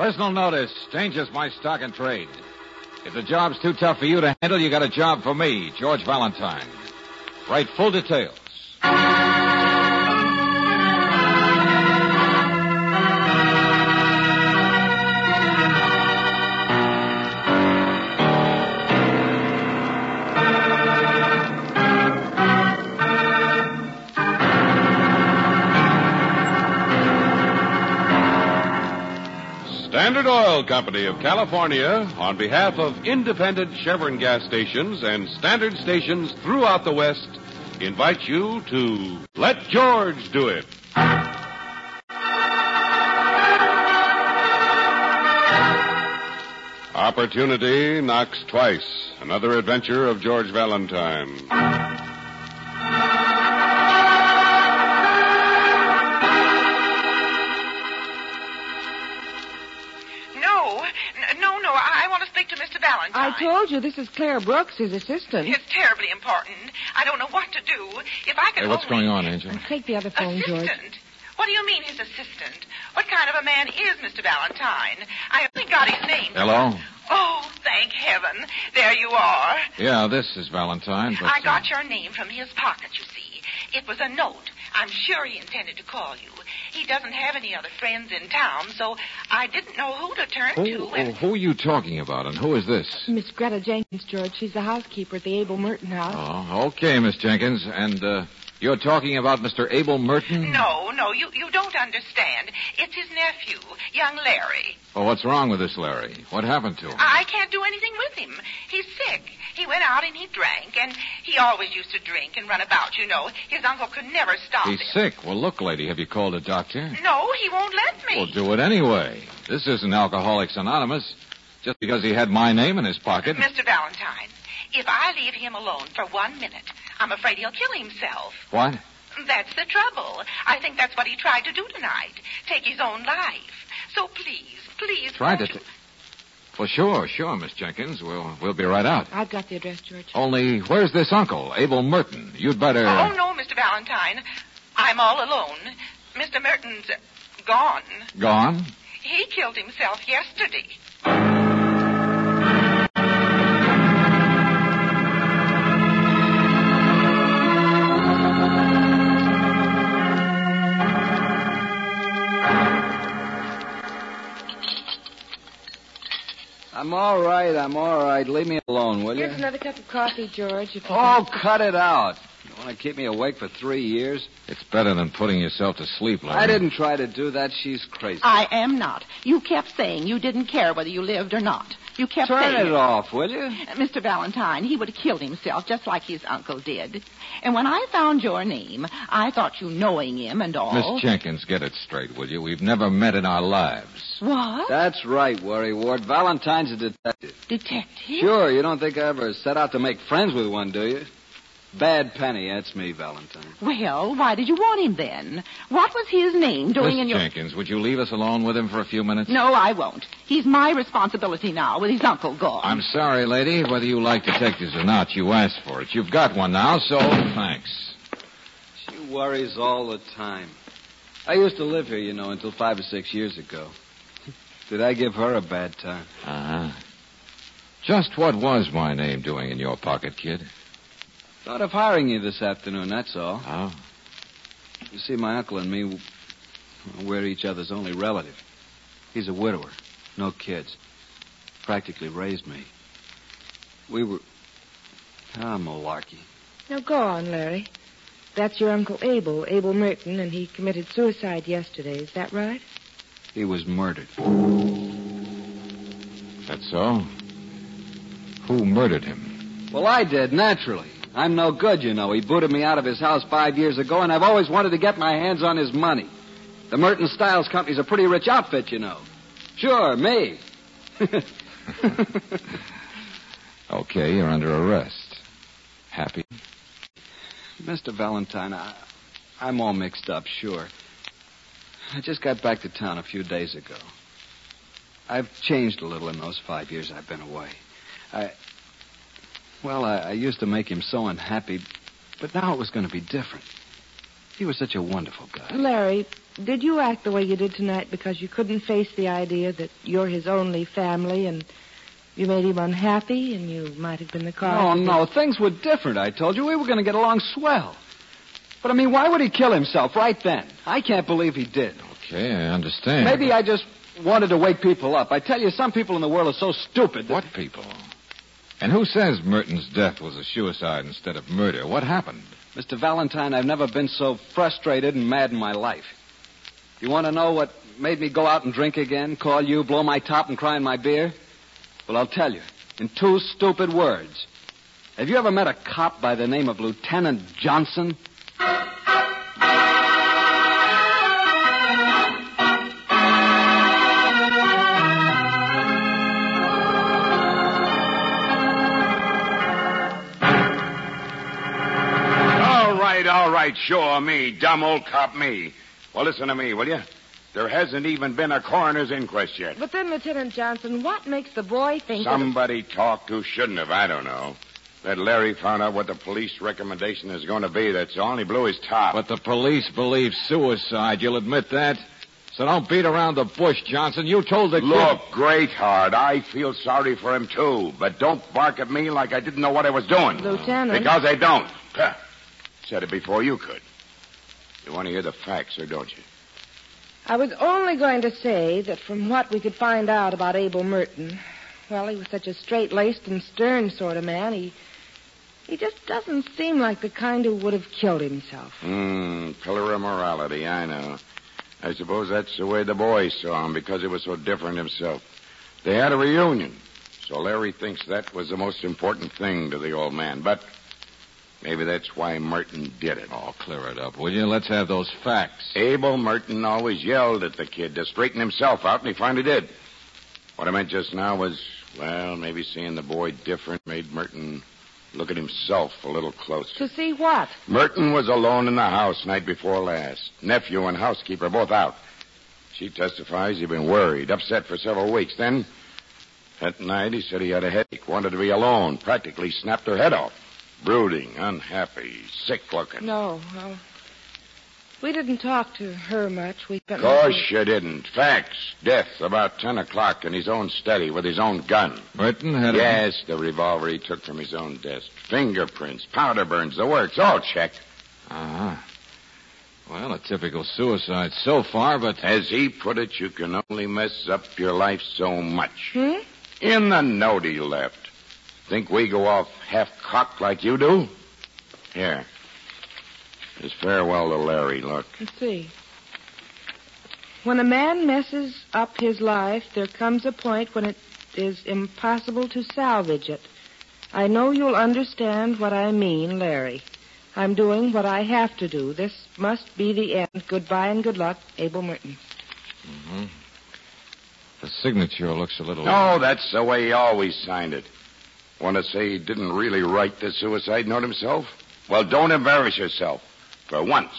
Personal notice changes my stock and trade. If the job's too tough for you to handle, you got a job for me, George Valentine. Write full details. Oil Company of California, on behalf of independent Chevron gas stations and standard stations throughout the West, invites you to Let George Do It. Opportunity knocks twice. Another adventure of George Valentine. Told you this is Claire Brooks, his assistant. It's terribly important. I don't know what to do. If I could Hey, what's only... going on, Angel? Take the other phone, George. Assistant? What do you mean his assistant? What kind of a man is Mr. Valentine? I only got his name. Hello? Oh, thank heaven. There you are. Yeah, this is Valentine, but. I uh, got your name from his pocket, you see. It was a note. I'm sure he intended to call you. He doesn't have any other friends in town, so I didn't know who to turn Who, to. And... oh, who are you talking about, and who is this? Miss Greta Jenkins, George. She's the housekeeper at the Abel Merton house. Oh, okay, Miss Jenkins. And uh, you're talking about Mr. Abel Merton? No, no, you, you don't understand. It's his nephew, young Larry. Oh, what's wrong with this Larry? What happened to him? I can't do anything with him. He's sick. He went out and he drank, and he always used to drink and run about, you know. His uncle could never stop He's him. sick. Well, look, lady, have you called a doctor? No, he won't let me. Well, do it anyway. This isn't Alcoholics Anonymous. Just because he had my name in his pocket. Mr. Valentine, if I leave him alone for one minute, I'm afraid he'll kill himself. What? That's the trouble. I think that's what he tried to do tonight. Take his own life. So please, please. Tried to. T- well, sure, sure, Miss Jenkins. We'll we'll be right out. I've got the address, George. Only, where's this uncle, Abel Merton? You'd better. Oh, no, Mr. Valentine. I'm all alone. Mr. Merton's gone. Gone? He killed himself yesterday. I'm all right. I'm all right. Leave me alone, will you? Here's another cup of coffee, George. If you Oh, cut it out. You want to keep me awake for three years? It's better than putting yourself to sleep, Larry. I didn't try to do that. She's crazy. I am not. You kept saying you didn't care whether you lived or not. You kept Turn saying it off, will you? Uh, Mr. Valentine, he would have killed himself just like his uncle did. And when I found your name, I thought you knowing him and all. Miss Jenkins, get it straight, will you? We've never met in our lives. What? That's right, Worry Ward. Valentine's a detective. Detective? Sure, you don't think I ever set out to make friends with one, do you? Bad Penny, that's me, Valentine. Well, why did you want him then? What was his name doing Miss in your... Jenkins, would you leave us alone with him for a few minutes? No, I won't. He's my responsibility now with his uncle gone. I'm sorry, lady. Whether you like detectives or not, you asked for it. You've got one now, so thanks. She worries all the time. I used to live here, you know, until five or six years ago. Did I give her a bad time? Uh-huh. Just what was my name doing in your pocket, kid? Thought of hiring you this afternoon, that's all. Oh. You see, my uncle and me, we're each other's only relative. He's a widower, no kids. Practically raised me. We were. Ah, malarkey. Now go on, Larry. That's your Uncle Abel, Abel Merton, and he committed suicide yesterday. Is that right? He was murdered. That's so? Who murdered him? Well, I did, naturally. I'm no good, you know. He booted me out of his house five years ago, and I've always wanted to get my hands on his money. The Merton Stiles Company's a pretty rich outfit, you know. Sure, me. Okay, you're under arrest. Happy? Mr. Valentine, I, I'm all mixed up, sure. I just got back to town a few days ago. I've changed a little in those five years I've been away. I. Well, I, I used to make him so unhappy, but now it was going to be different. He was such a wonderful guy. Larry, did you act the way you did tonight because you couldn't face the idea that you're his only family and you made him unhappy and you might have been the cause? Oh, no. Things were different, I told you. We were going to get along swell. But, I mean, why would he kill himself right then? I can't believe he did. Okay, I understand. Maybe I just wanted to wake people up. I tell you, some people in the world are so stupid. That... What people? And who says Merton's death was a suicide instead of murder? What happened? Mr. Valentine, I've never been so frustrated and mad in my life. You want to know what made me go out and drink again, call you, blow my top, and cry in my beer? Well, I'll tell you. In two stupid words. Have you ever met a cop by the name of Lieutenant Johnson? Right, sure, me, dumb old cop me. Well, listen to me, will you? There hasn't even been a coroner's inquest yet. But then, Lieutenant Johnson, what makes the boy think that... Somebody talked who shouldn't have, I don't know. That Larry found out what the police recommendation is going to be, that's all, and he blew his top. But the police believe suicide. You'll admit that? So don't beat around the bush, Johnson. You told the kid- Look, Greatheart, I feel sorry for him, too. But don't bark at me like I didn't know what I was doing. Lieutenant. Because I don't. Said it before you could. You want to hear the facts, or don't you? I was only going to say that from what we could find out about Abel Merton, well, he was such a straight-laced and stern sort of man. He he just doesn't seem like the kind who would have killed himself. Hmm, pillar of morality, I know. I suppose that's the way the boys saw him because he was so different himself. They had a reunion, so Larry thinks that was the most important thing to the old man. But maybe that's why Merton did it. Oh, clear it up, will you? Let's have those facts. Abel Merton always yelled at the kid to straighten himself out, and he finally did. What I meant just now was, well, maybe seeing the boy different made Merton look at himself a little closer. To see what? Merton was alone in the house night before last. Nephew and housekeeper both out. She testifies he'd been worried, upset for several weeks. Then, that night, he said he had a headache, wanted to be alone, practically snapped her head off. Brooding, unhappy, sick looking. No, no. We didn't talk to her much. We spent Of course you didn't. Facts. Death about 10 o'clock in his own study with his own gun. Burton had a... Yes, the revolver he took from his own desk. Fingerprints, powder burns, the works, all checked. Uh-huh. Well, a typical suicide so far, but... As he put it, you can only mess up your life so much. Hmm? In the note he left. Think we go off half-cocked like you do? Here. His farewell to Larry, look. Let's see. When a man messes up his life, there comes a point when it is impossible to salvage it. I know you'll understand what I mean, Larry. I'm doing what I have to do. This must be the end. Goodbye and good luck, Abel Merton. Mm-hmm. The signature looks a little... No, that's the way he always signed it. Want to say he didn't really write the suicide note himself? Well, don't embarrass yourself. For once,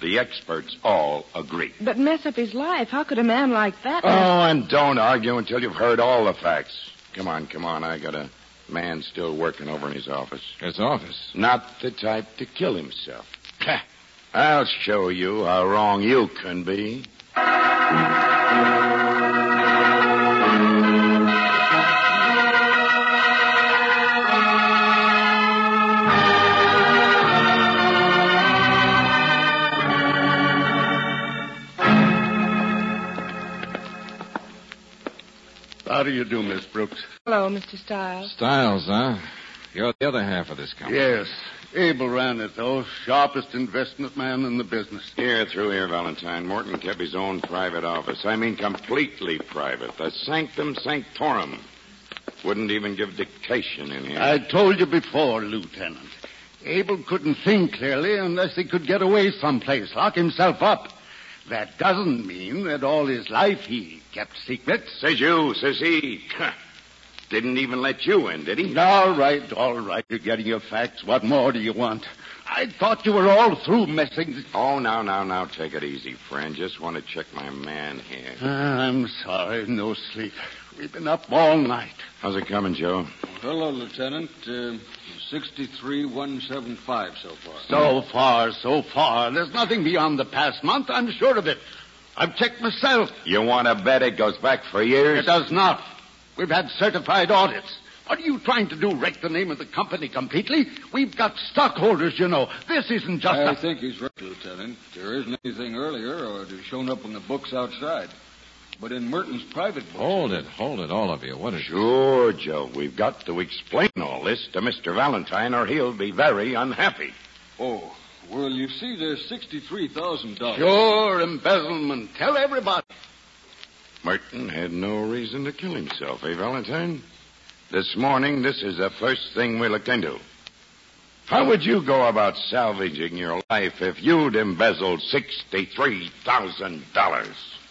the experts all agree. But mess up his life. How could a man like that? Oh, and don't argue until you've heard all the facts. Come on, come on. I got a man still working over in his office. His office? Not the type to kill himself. I'll show you how wrong you can be. Do you do, Miss Brooks? Hello, Mr. Stiles. Styles, huh? You're the other half of this company. Yes. Abel ran it, though. Sharpest investment man in the business. Here, through here, Valentine. Merton kept his own private office. I mean, completely private. The sanctum sanctorum. Wouldn't even give dictation in here. I told you before, Lieutenant. Abel couldn't think clearly unless he could get away someplace, lock himself up. That doesn't mean that all his life he kept secrets. Says you, says he. Didn't even let you in, did he? All right, all right. You're getting your facts. What more do you want? I thought you were all through messing. Oh, now, now, now, take it easy, friend. Just want to check my man here. Ah, I'm sorry. No sleep. We've been up all night. How's it coming, Joe? Hello, Lieutenant. Uh, 63175 so far. So far, so far. There's nothing beyond the past month, I'm sure of it. I've checked myself. You want to bet it goes back for years? It does not. We've had certified audits. What are you trying to do? Wreck the name of the company completely? We've got stockholders, you know. This isn't just I a... think he's right, Lieutenant. There isn't anything earlier or it has shown up in the books outside. But in Merton's private books. Hold it, hold it, all of you. What is Sure, Joe. We've got to explain all this to Mr. Valentine or he'll be very unhappy. Oh, well, you see, there's $63,000. Sure, embezzlement. Tell everybody. Merton had no reason to kill himself, eh, Valentine? This morning, this is the first thing we looked into. How would you go about salvaging your life if you'd embezzled $63,000?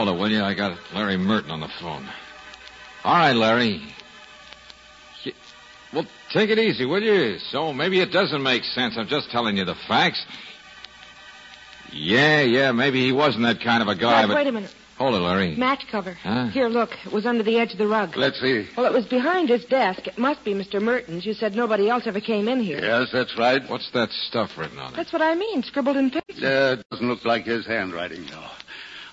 Hold it, will you? I got Larry Merton on the phone. All right, Larry. Well, take it easy, will you? So maybe it doesn't make sense. I'm just telling you the facts. Yeah, yeah, maybe he wasn't that kind of a guy, Matt, but wait a minute. hold it, Larry. Match cover. Huh? Here, look. It was under the edge of the rug. Let's see. Well, it was behind his desk. It must be Mr. Merton's. You said nobody else ever came in here. Yes, that's right. What's that stuff written on it? That's what I mean, scribbled in pencil. Uh, it doesn't look like his handwriting, though.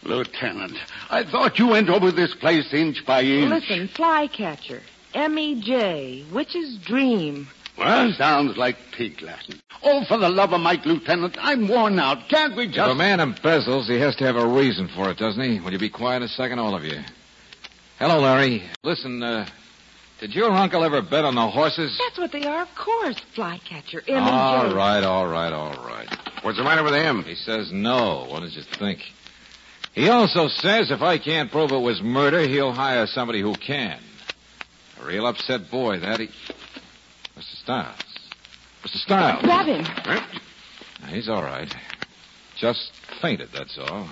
Lieutenant, I thought you went over this place inch by inch. Listen, flycatcher. M-E-J. Witch's dream. Well, sounds like pig Latin. Oh, for the love of Mike, Lieutenant, I'm worn out. Can't we If just... a man embezzles, he has to have a reason for it, doesn't he? Will you be quiet a second, all of you? Hello, Larry. Listen, uh, did your uncle ever bet on the horses? That's what they are, of course. Flycatcher. M-E-J. All right, all right, all right. What's the matter with him? He says no. What did you think? He also says if I can't prove it was murder, he'll hire somebody who can. A real upset boy, that he. Mr. Stiles. Mr. Stiles. Grab him. He's all right. Just fainted, that's all.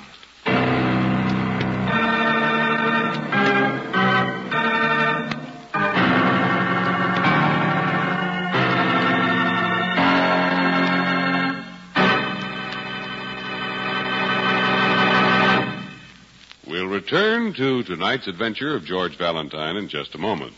Return to tonight's adventure of George Valentine in just a moment.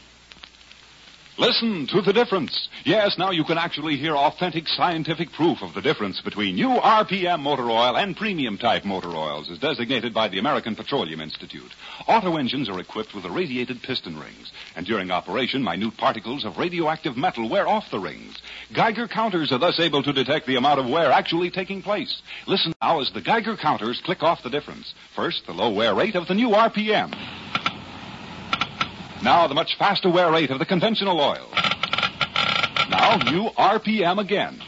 Listen to the difference. Yes, now you can actually hear authentic scientific proof of the difference between new RPM motor oil and premium type motor oils as designated by the American Petroleum Institute. Auto engines are equipped with irradiated piston rings, and during operation, minute particles of radioactive metal wear off the rings. Geiger counters are thus able to detect the amount of wear actually taking place. Listen now as the Geiger counters click off the difference. First, the low wear rate of the new RPM. Now the much faster wear rate of the conventional oil. Now new RPM again.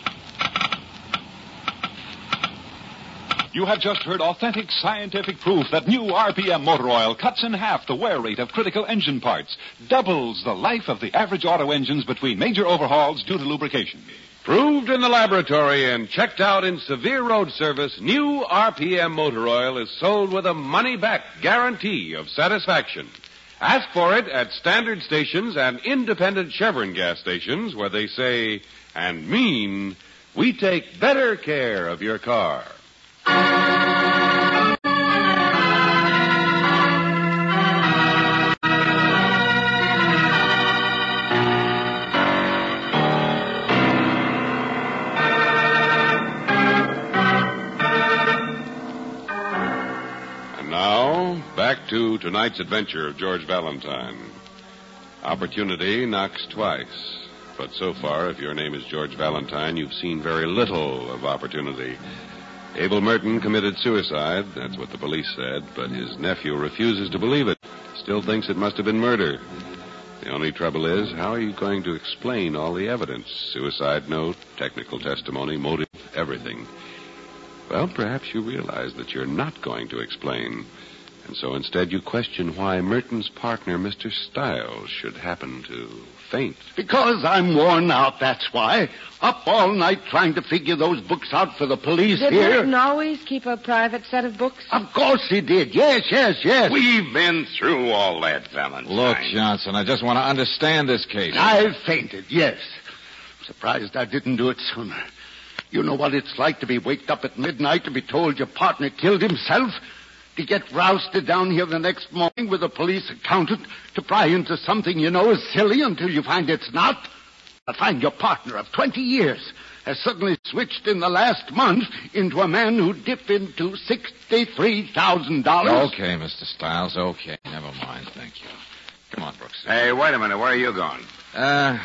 You have just heard authentic scientific proof that new RPM motor oil cuts in half the wear rate of critical engine parts, doubles the life of the average auto engines between major overhauls due to lubrication. Proved in the laboratory and checked out in severe road service, new RPM motor oil is sold with a money back guarantee of satisfaction. Ask for it at standard stations and independent Chevron gas stations where they say and mean, we take better care of your car. To tonight's adventure of George Valentine. Opportunity knocks twice. But so far, if your name is George Valentine, you've seen very little of opportunity. Abel Merton committed suicide, that's what the police said, but his nephew refuses to believe it. Still thinks it must have been murder. The only trouble is, how are you going to explain all the evidence? Suicide note, technical testimony, motive, everything. Well, perhaps you realize that you're not going to explain. And so instead you question why Merton's partner, Mr. Stiles, should happen to faint. Because I'm worn out, that's why. Up all night trying to figure those books out for the police Did here. Merton always keep a private set of books? Of course he did. Yes, yes, yes. We've been through all that, Valentine. Look, Johnson, I just want to understand this case. I fainted, yes. surprised I didn't do it sooner. You know what it's like to be waked up at midnight to be told your partner killed himself? To get rousted down here the next morning with a police accountant to pry into something you know is silly until you find it's not? I find your partner of 20 years has suddenly switched in the last month into a man who dipped into $63,000. Okay, Mr. Stiles, okay. Never mind, thank you. Come on, Brooks. Hey, wait a minute. Where are you going? Uh,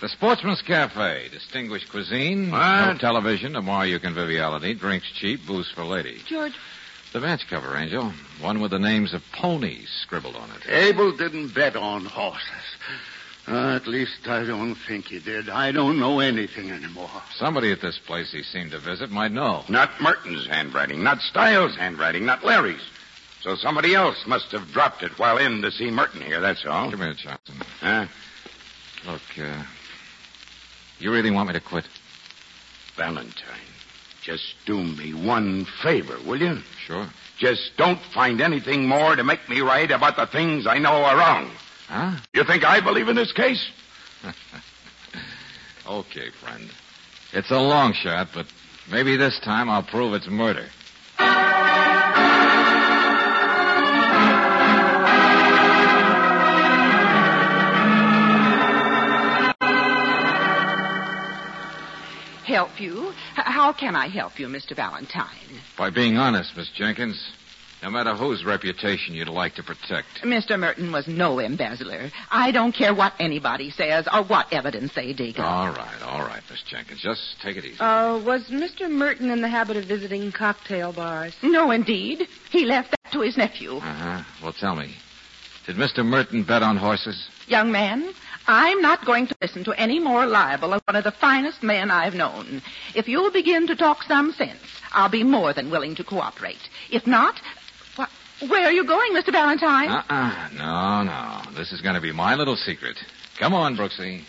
the Sportsman's Cafe. Distinguished cuisine. What? No television to mar your conviviality. Drinks cheap, booze for ladies. George, The match cover, Angel. One with the names of ponies scribbled on it. Abel didn't bet on horses. Uh, at least I don't think he did. I don't know anything anymore. Somebody at this place he seemed to visit might know. Not Merton's handwriting, not Stiles' handwriting, not Larry's. So somebody else must have dropped it while in to see Merton here, that's all. Come here, Johnson. Huh? Look, uh, you really want me to quit? Valentine, just do me one favor, will you? Sure. Just don't find anything more to make me right about the things I know are wrong. Huh? You think I believe in this case? Okay, friend. It's a long shot, but maybe this time I'll prove it's murder. Help you? H- how can I help you, Mr. Valentine? By being honest, Miss Jenkins, no matter whose reputation you'd like to protect. Mr. Merton was no embezzler. I don't care what anybody says or what evidence they dig up. All right, all right, Miss Jenkins. Just take it easy. Uh, was Mr. Merton in the habit of visiting cocktail bars? No, indeed. He left that to his nephew. Uh-huh. Well, tell me, did Mr. Merton bet on horses? Young man, I'm not going to listen to any more libel of one of the finest men I've known. If you'll begin to talk some sense, I'll be more than willing to cooperate. If not, wh- where are you going, Mr. Valentine? Uh-uh. No, no. This is going to be my little secret. Come on, Brooksy.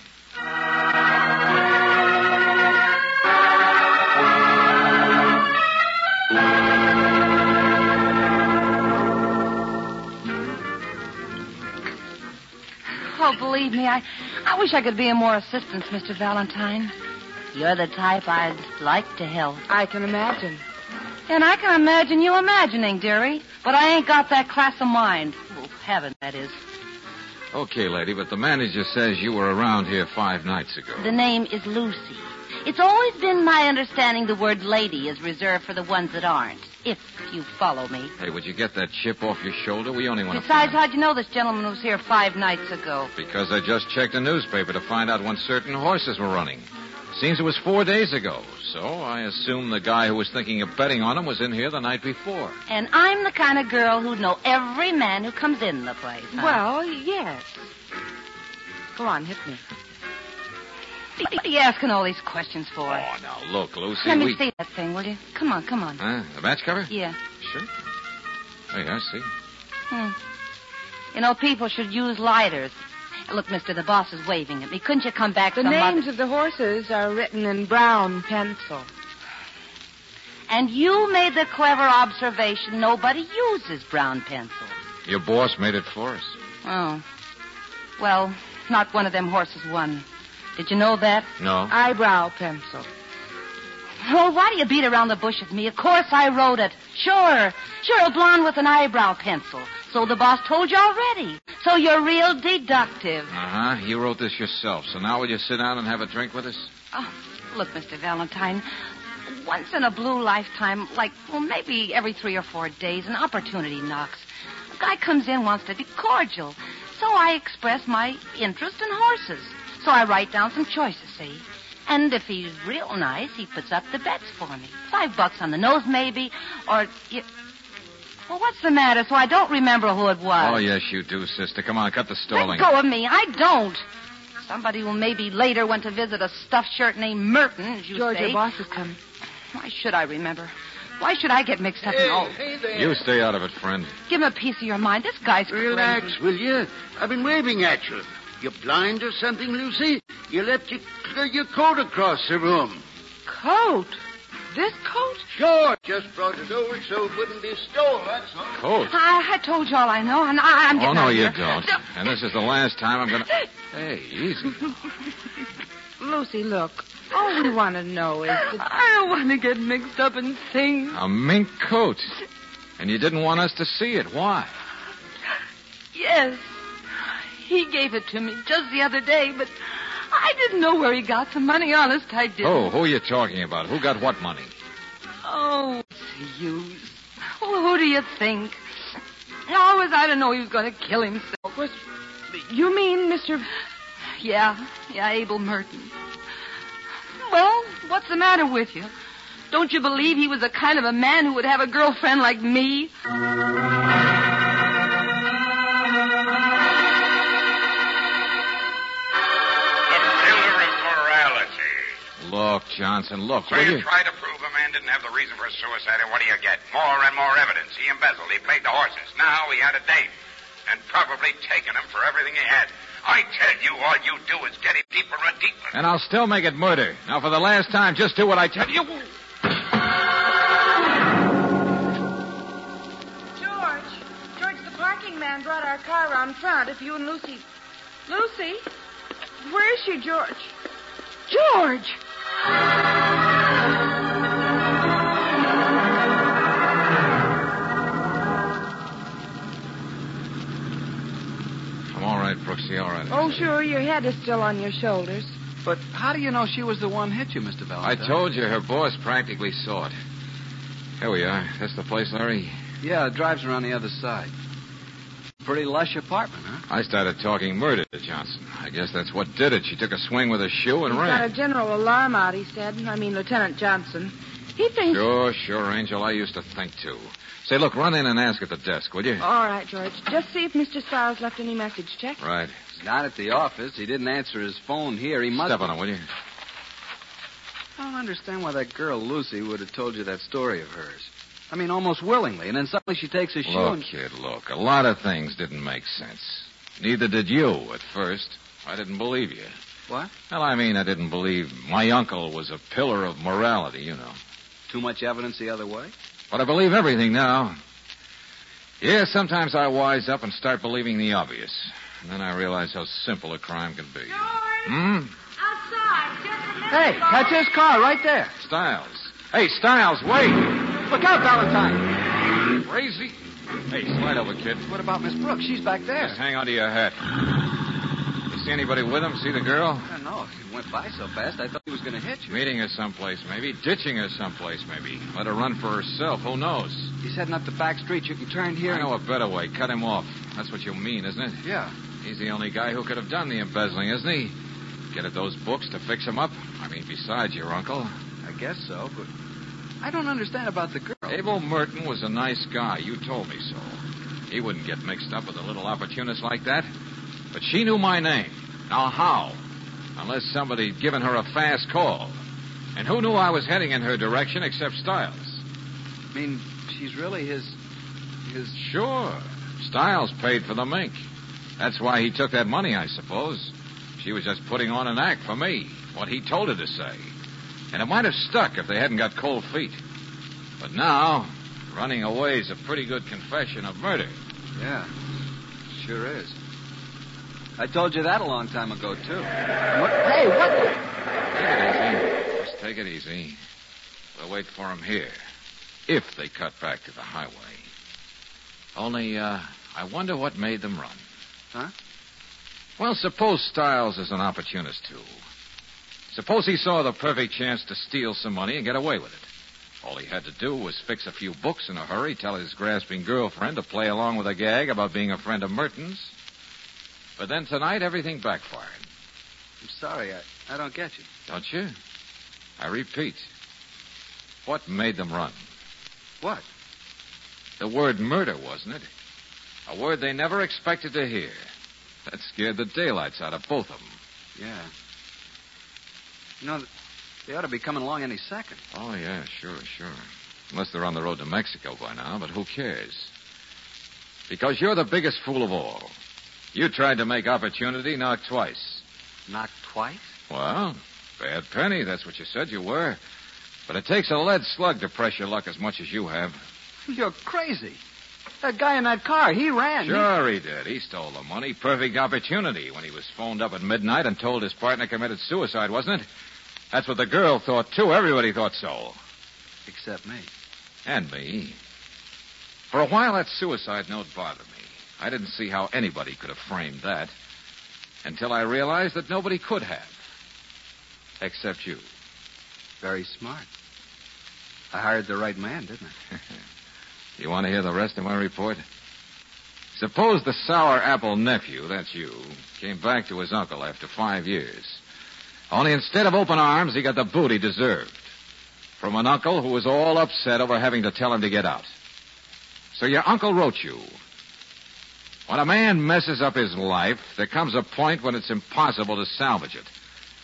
Oh, believe me, I, I wish I could be of more assistance, Mr. Valentine. You're the type I'd like to help. I can imagine. And I can imagine you imagining, dearie. But I ain't got that class of mind. Oh, heaven, that is. Okay, lady, but the manager says you were around here five nights ago. The name is Lucy. It's always been my understanding the word lady is reserved for the ones that aren't, if you follow me. Hey, would you get that chip off your shoulder? We only want to Besides, how'd you know this gentleman was here five nights ago? Because I just checked the newspaper to find out when certain horses were running. Seems it was four days ago, so I assume the guy who was thinking of betting on him was in here the night before. And I'm the kind of girl who'd know every man who comes in the place. huh? Well, yes. Go on, hit me. What are you asking all these questions for? Oh, now look, Lucy, Let me we... see that thing, will you? Come on, come on. Huh? The match cover? Yeah. Sure. Oh, yeah, I see. Hmm. You know, people should use lighters. Look, mister, the boss is waving at me. Couldn't you come back The some names other... of the horses are written in brown pencil. And you made the clever observation nobody uses brown pencil. Your boss made it for us. Oh. Well, not one of them horses won. Did you know that? No. Eyebrow pencil. Oh, why do you beat around the bush with me? Of course I wrote it. Sure. Sure, a blonde with an eyebrow pencil. So the boss told you already. So you're real deductive. Uh-huh. You wrote this yourself, so now will you sit down and have a drink with us? Oh, look, Mr. Valentine. Once in a blue lifetime, like, well, maybe every three or four days, an opportunity knocks. A guy comes in, wants to be cordial. So I express my interest in horses. So I write down some choices, see? And if he's real nice, he puts up the bets for me. Five bucks on the nose, maybe, or... You... Well, what's the matter? So I don't remember who it was. Oh, yes, you do, sister. Come on, cut the stalling. Let stalling. go of me. I don't. Somebody who maybe later went to visit a stuffed shirt named Merton, as you George, say. your boss is coming. Why should I remember? Why should I get mixed up in all? hey there. You stay out of it, friend. Give him a piece of your mind. This guy's Relax, crazy. will you? I've been waving at you. You blind or something, Lucy? You left your, your coat across the room. Coat? This coat? Sure, just brought it over so it wouldn't be stolen, that's all. Coat. I, I told you all I know, and I, I'm Oh, no, out you here. don't. And this is the last time I'm going to... Hey, easy. Lucy, look. All we want to know is that... I don't want to get mixed up in things. A mink coat. And you didn't want us to see it. Why? Yes. He gave it to me just the other day, but I didn't know where he got the money. Honest, I didn't. Oh, who are you talking about? Who got what money? Oh, what's the use? Well, who do you think? How was I to know he was going to kill himself? Was, you mean Mr. Yeah, yeah, Abel Merton. Well, what's the matter with you? Don't you believe he was the kind of a man who would have a girlfriend like me? Look, Johnson, look. So will you you? try to prove a man didn't have the reason for suicide, and what do you get? More and more evidence. He embezzled. He played the horses. Now he had a date. And probably taken him for everything he had. I tell you, all you do is get him deeper and deeper. And I'll still make it murder. Now, for the last time, just do what I tell you. George. George, the parking man brought our car around front. If you and Lucy. Lucy? Where is she, George? George! Sure, your head is still on your shoulders. But how do you know she was the one hit you, Mr. Bell? I told you her boss practically saw it. Here we are. That's the place, Larry. Yeah, it drives around the other side. Pretty lush apartment, huh? I started talking murder to Johnson. I guess that's what did it. She took a swing with her shoe and He's got a general alarm out, he said. I mean, Lieutenant Johnson. He thinks. Sure, sure, Angel. I used to think too. Say, look, run in and ask at the desk, will you? All right, George. Just see if Mr. Stiles left any message. Check. Right. Not at the office. He didn't answer his phone here. He must. Step on him, will you? I don't understand why that girl Lucy would have told you that story of hers. I mean, almost willingly, and then suddenly she takes his shoe Look, and. kid, look. A lot of things didn't make sense. Neither did you at first. I didn't believe you. What? Well, I mean, I didn't believe my uncle was a pillar of morality, you know. Too much evidence the other way? But I believe everything now. Yeah, sometimes I wise up and start believing the obvious. And then I realize how simple a crime can be. Hmm? Outside, just a minute. Hey, that's his car right there. Stiles. Hey, Stiles, wait! Look out, Valentine. Crazy. Hey, slide over, kid. What about Miss Brooks? She's back there. Just hang on to your hat. You see anybody with him? See the girl? I don't know. He went by so fast, I thought he was going to hit you. Meeting her someplace, maybe. Ditching her someplace, maybe. Let her run for herself. Who knows? He's heading up the back street. You can turn here. I know a better way. Cut him off. That's what you mean, isn't it? Yeah. He's the only guy who could have done the embezzling, isn't he? Get at those books to fix him up? I mean, besides your uncle. I guess so, but I don't understand about the girl. Abel Merton was a nice guy. You told me so. He wouldn't get mixed up with a little opportunist like that. But she knew my name. Now, how? Unless somebody'd given her a fast call. And who knew I was heading in her direction except Stiles? I mean, she's really his. his. Sure. Stiles paid for the mink. That's why he took that money, I suppose. She was just putting on an act for me, what he told her to say. And it might have stuck if they hadn't got cold feet. But now, running away is a pretty good confession of murder. Yeah, sure is. I told you that a long time ago, too. What? Hey, what? Take it easy. Just take it easy. We'll wait for him here. If they cut back to the highway. Only, uh, I wonder what made them run. Huh? Well, suppose Stiles is an opportunist, too. Suppose he saw the perfect chance to steal some money and get away with it. All he had to do was fix a few books in a hurry, tell his grasping girlfriend to play along with a gag about being a friend of Merton's. But then tonight, everything backfired. I'm sorry, I, I don't get you. Don't you? I repeat. What made them run? What? The word murder, wasn't it? A word they never expected to hear. That scared the daylights out of both of them. Yeah. You know, they ought to be coming along any second. Oh, yeah, sure, sure. Unless they're on the road to Mexico by now, but who cares? Because you're the biggest fool of all. You tried to make opportunity knock twice. Knocked twice? Well, bad penny, that's what you said you were. But it takes a lead slug to press your luck as much as you have. You're crazy. That guy in that car, he ran. Sure he did. He stole the money. Perfect opportunity when he was phoned up at midnight and told his partner committed suicide, wasn't it? That's what the girl thought, too. Everybody thought so. Except me. And me. For a while, that suicide note bothered me. I didn't see how anybody could have framed that. Until I realized that nobody could have. Except you. Very smart. I hired the right man, didn't I? You want to hear the rest of my report? Suppose the sour apple nephew, that's you, came back to his uncle after five years. Only instead of open arms, he got the boot he deserved. From an uncle who was all upset over having to tell him to get out. So your uncle wrote you. When a man messes up his life, there comes a point when it's impossible to salvage it.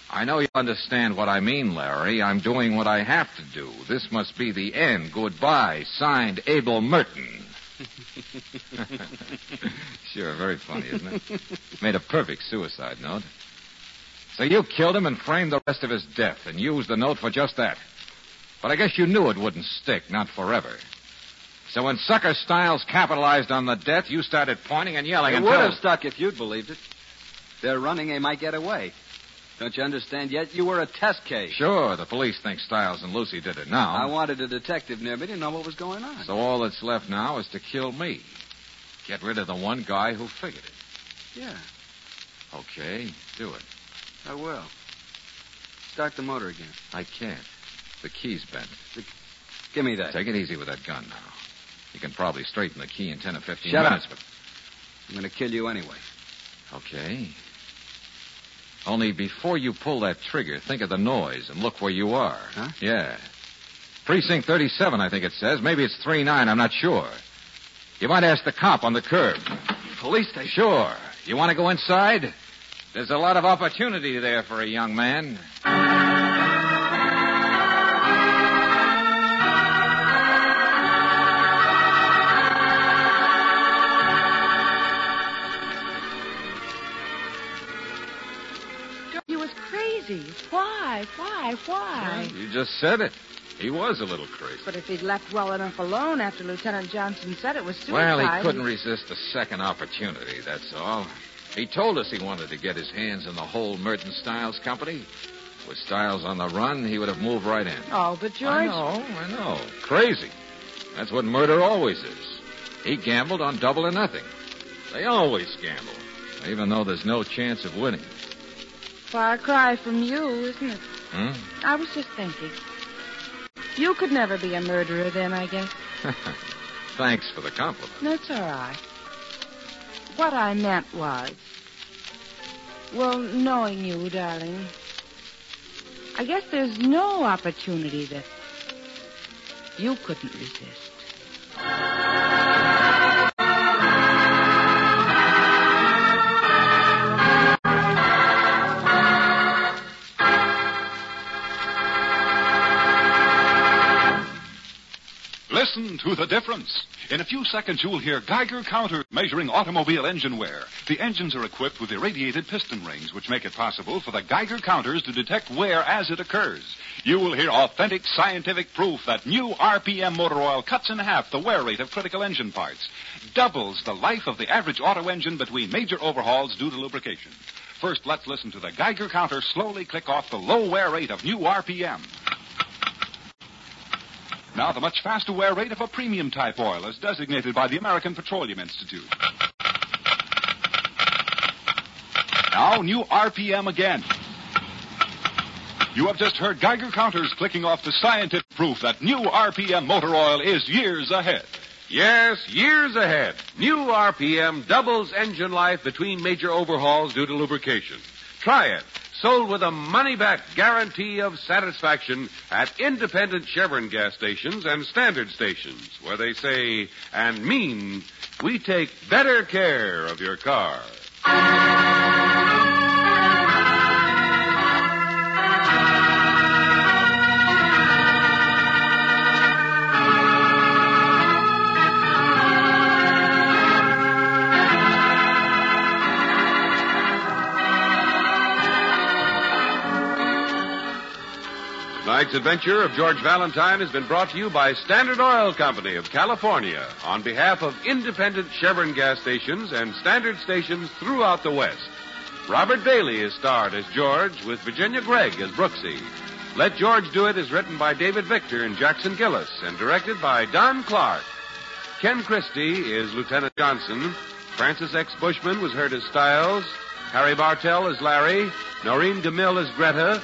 I know you understand what I mean, Larry. I'm doing what I have to do. This must be the end. Goodbye. Signed, Abel Merton. sure, very funny, isn't it? Made a perfect suicide note. So you killed him and framed the rest of his death and used the note for just that. But I guess you knew it wouldn't stick, not forever. So when Sucker Stiles capitalized on the death, you started pointing and yelling It until... would have stuck if you'd believed it. They're running, they might get away. Don't you understand yet? You were a test case. Sure, the police think Stiles and Lucy did it now. I wanted a detective near me to know what was going on. So all that's left now is to kill me. Get rid of the one guy who figured it. Yeah, Okay, do it. I will. Start the motor again. I can't. The key's bent. Give me that. Take it easy with that gun now. You can probably straighten the key in 10 or 15 Shut up. but... I'm going to kill you anyway. Okay. Only before you pull that trigger, think of the noise and look where you are. Huh? Yeah. Precinct 37, I think it says. Maybe it's 39, I'm not sure. You might ask the cop on the curb. Police station. Sure. You want to go inside? There's a lot of opportunity there for a young man. Why? Why? Why? You just said it. He was a little crazy. But if he'd left well enough alone after Lieutenant Johnson said it was suicide. Well, he couldn't resist a second opportunity, that's all. He told us he wanted to get his hands in the whole Merton Stiles company. With Stiles on the run, he would have moved right in. Oh, but George. I know, I know. Crazy. That's what murder always is. He gambled on double or nothing. They always gamble, even though there's no chance of winning. Far cry from you, isn't it? Hmm? I was just thinking. You could never be a murderer then, I guess. Thanks for the compliment. That's all right. What I meant was, well, knowing you, darling, I guess there's no opportunity that you couldn't resist. Listen to the difference. In a few seconds, you'll hear Geiger counters measuring automobile engine wear. The engines are equipped with irradiated piston rings, which make it possible for the Geiger counters to detect wear as it occurs. You will hear authentic scientific proof that new RPM motor oil cuts in half the wear rate of critical engine parts, doubles the life of the average auto engine between major overhauls due to lubrication. First, let's listen to the Geiger counter slowly click off the low wear rate of new RPM. Now, the much faster wear rate of a premium type oil as designated by the American Petroleum Institute. Now, new RPM again. You have just heard Geiger counters clicking off the scientific proof that new RPM motor oil is years ahead. Yes, years ahead. New RPM doubles engine life between major overhauls due to lubrication. Try it. Sold with a money back guarantee of satisfaction at independent Chevron gas stations and standard stations, where they say and mean we take better care of your car. Tonight's adventure of George Valentine has been brought to you by Standard Oil Company of California on behalf of independent Chevron gas stations and standard stations throughout the West. Robert Bailey is starred as George with Virginia Gregg as Brooksy. Let George Do It is written by David Victor and Jackson Gillis and directed by Don Clark. Ken Christy is Lieutenant Johnson. Francis X. Bushman was heard as Stiles. Harry Bartell as Larry. Noreen Gammill as Greta.